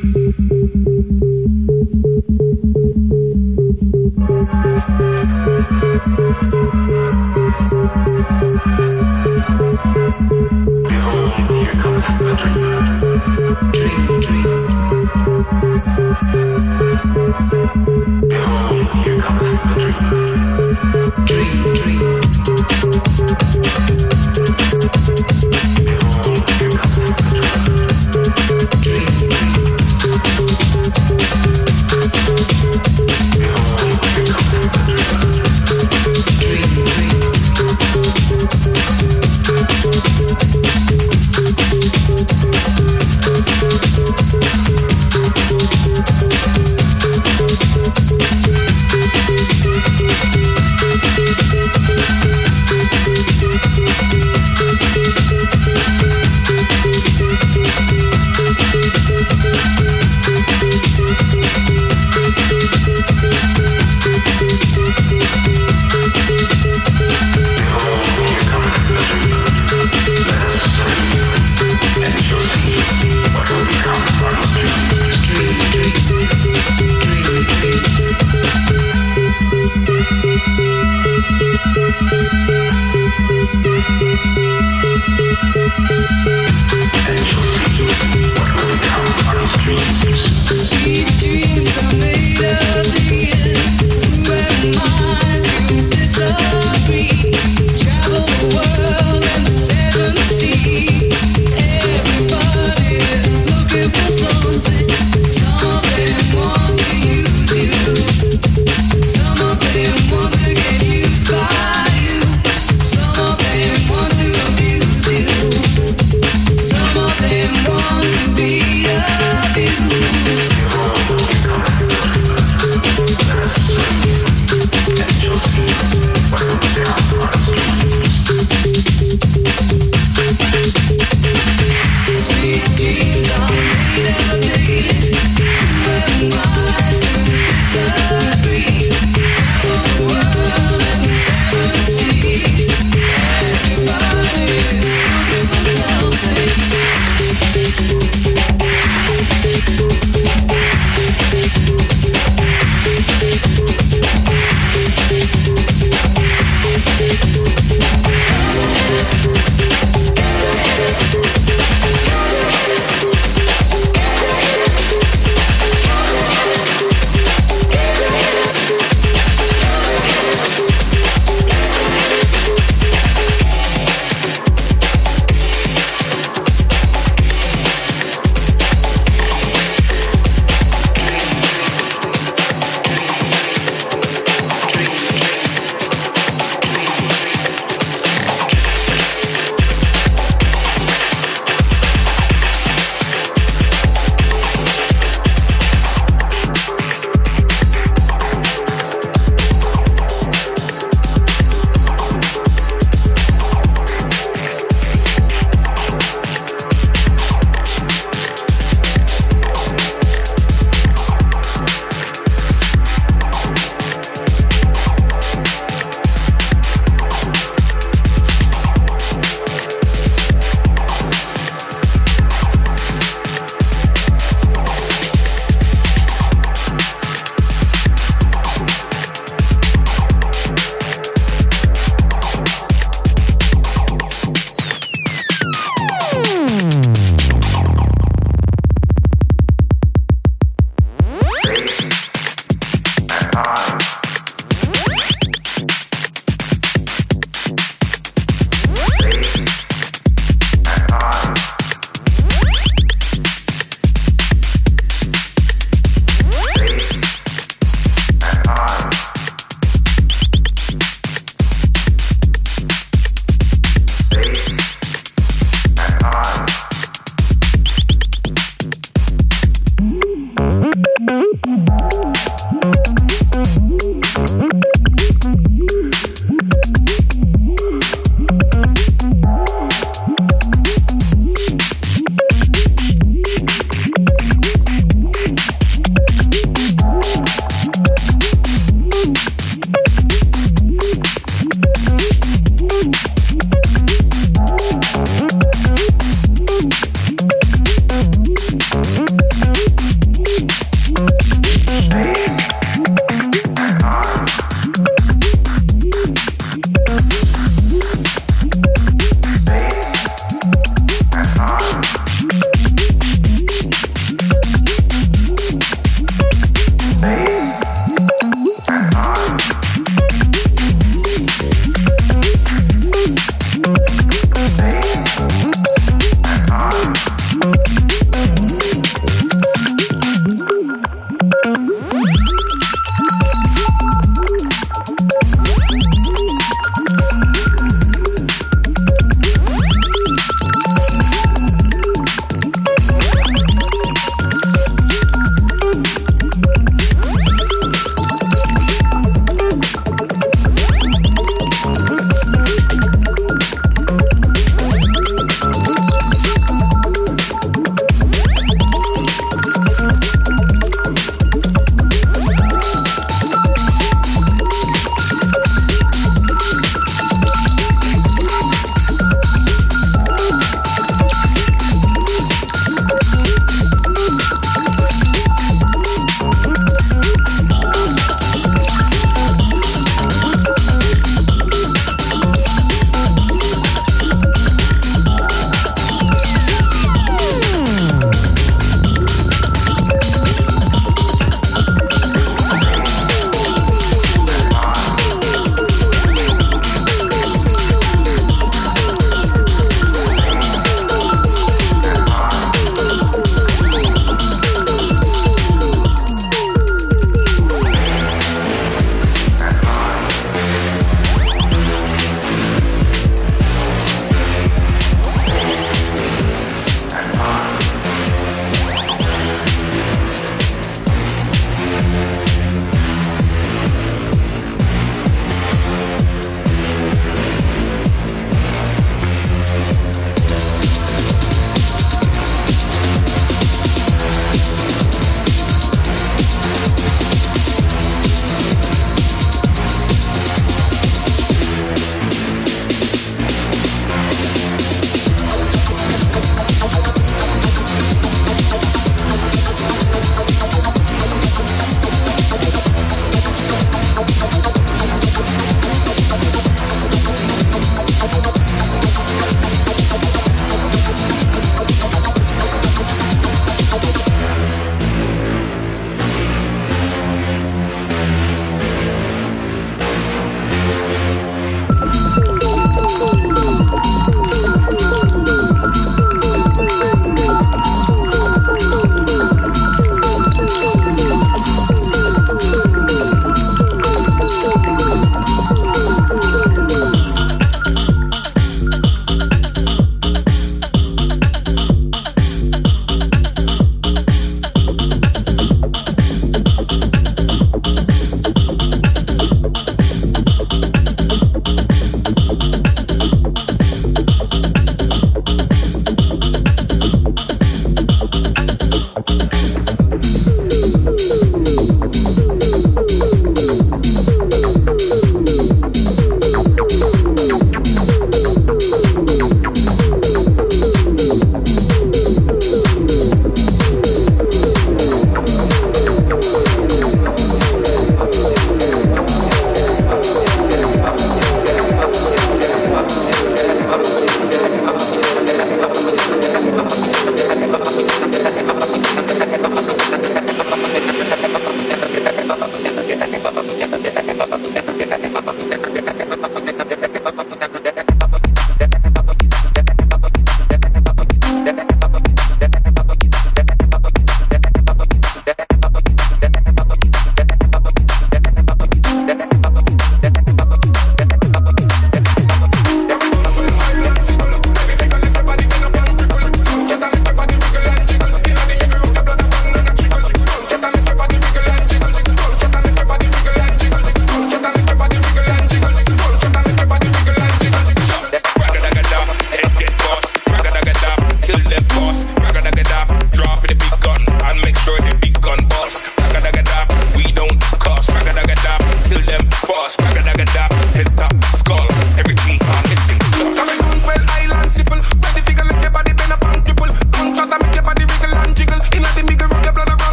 Dream, dream.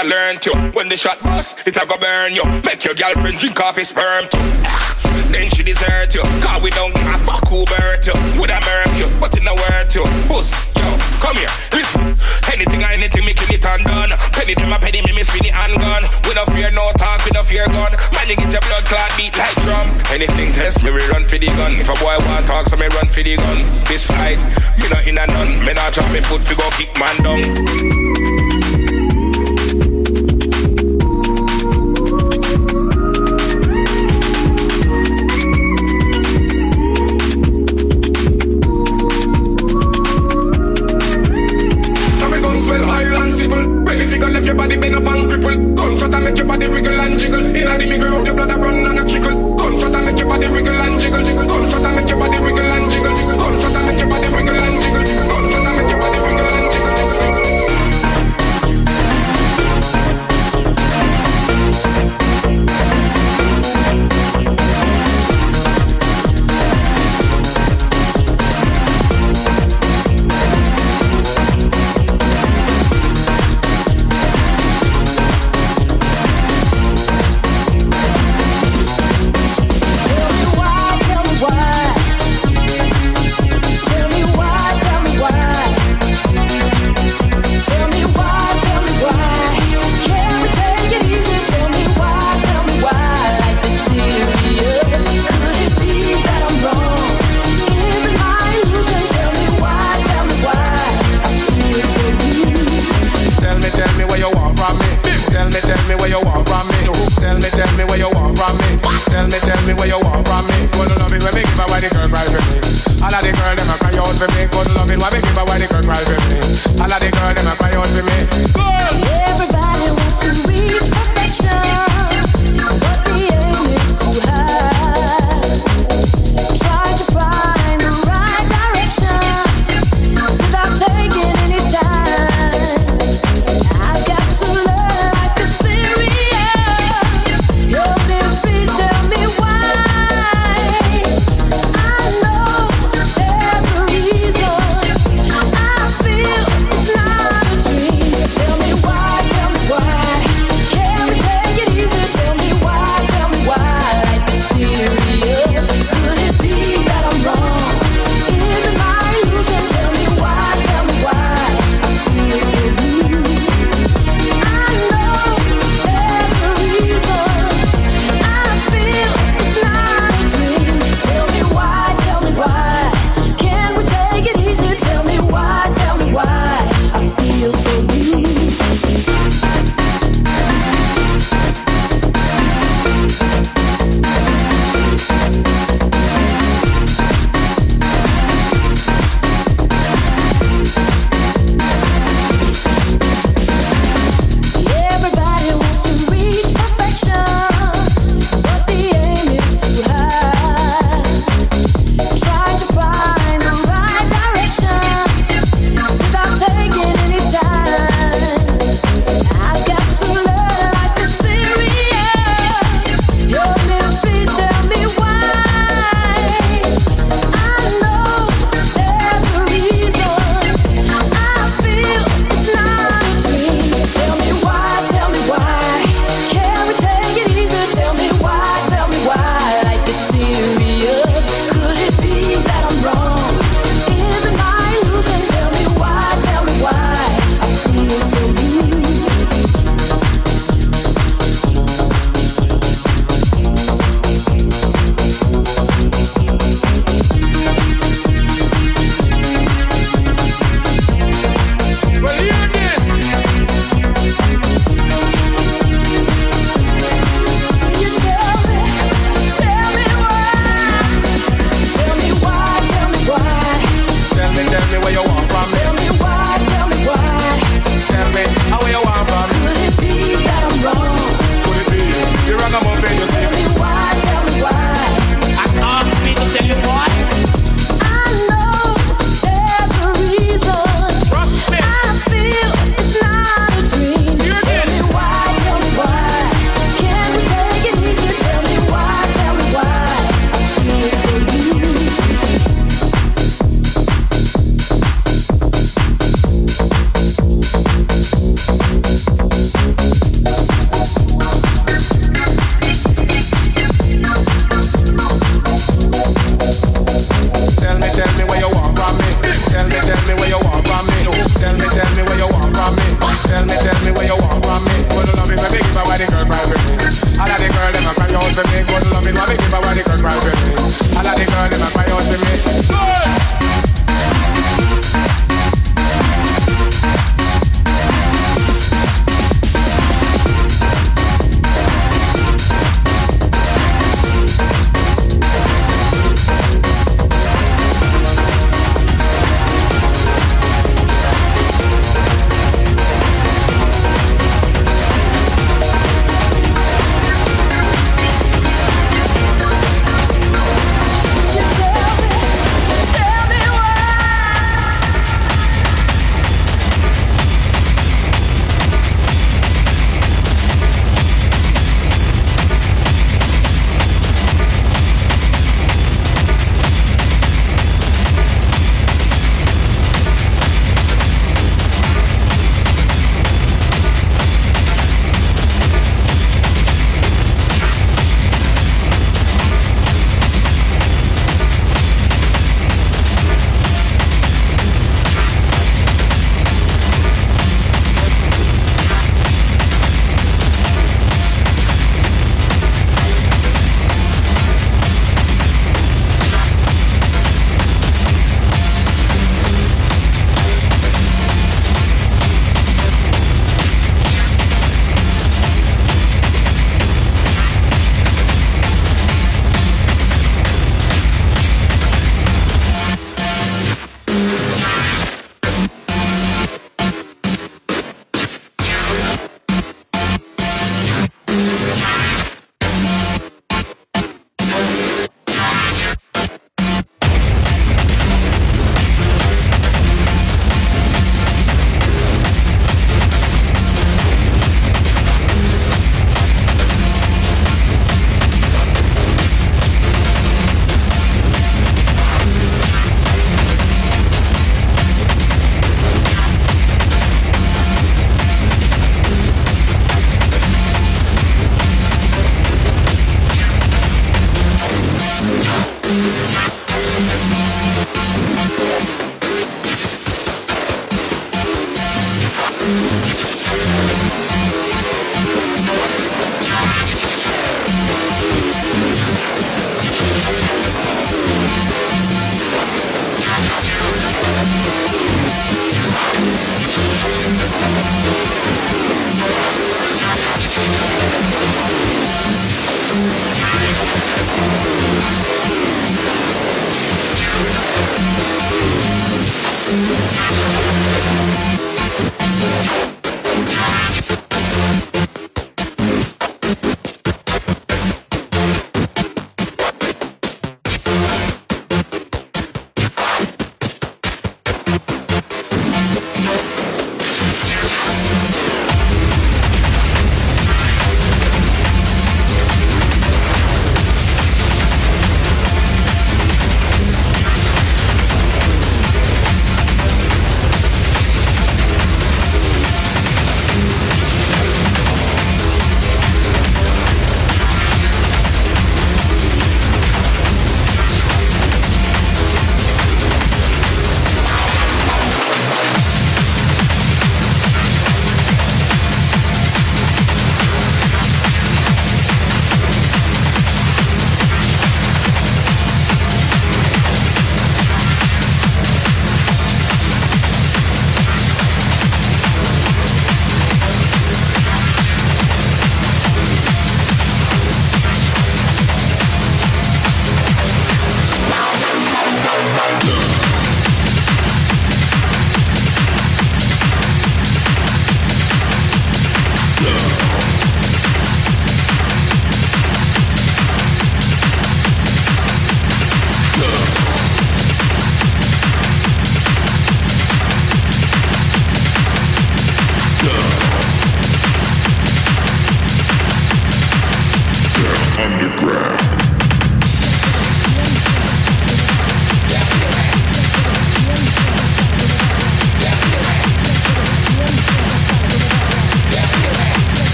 shoulda learned. When the shot bust, it a go burn you. Make your girlfriend drink off his sperm too. Ah, then she desert you. Cause we don't give a fuck who burnt you. Would I burn you? But in a word to Puss, yo, come here, listen. Anything or anything, me kill it and done. Penny them a penny, me me spin it and gun. We no fear no talk, we no fear gun. Man, you get your blood clot beat like drum. Anything test, me we run for the gun. If a boy want talk, so me run for the gun. This fight, me not in a none. Me not drop me foot, we go kick man down.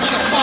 Watch your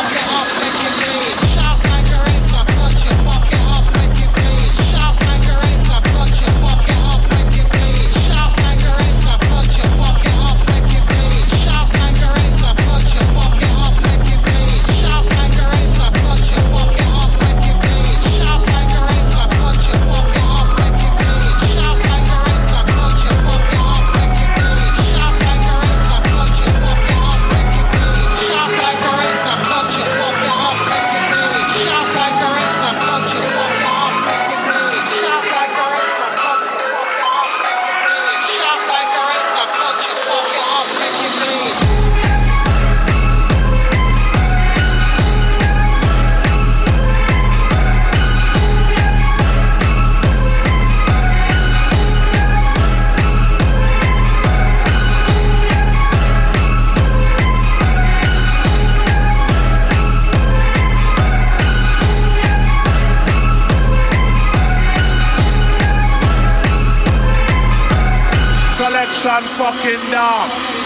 fucking dog.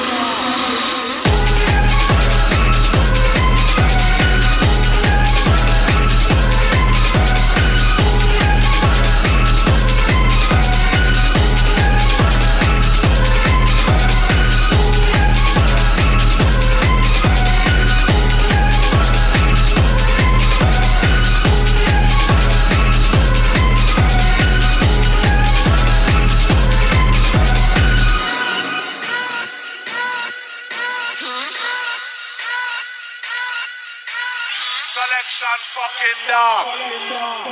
dark.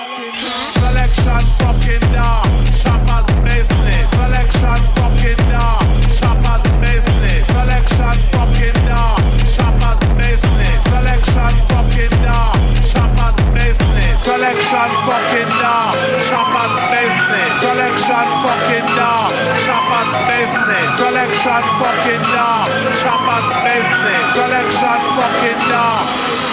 Selection fucking dark. Shoppers business. Selection fucking dark. Shoppers business. Selection fucking dark. Shoppers business. Selection fucking dark. Shoppers business. Selection fucking dark. Shoppers business. Selection fucking dark. Shoppers business. Selection fucking dark. Shoppers business. Selection fucking dark.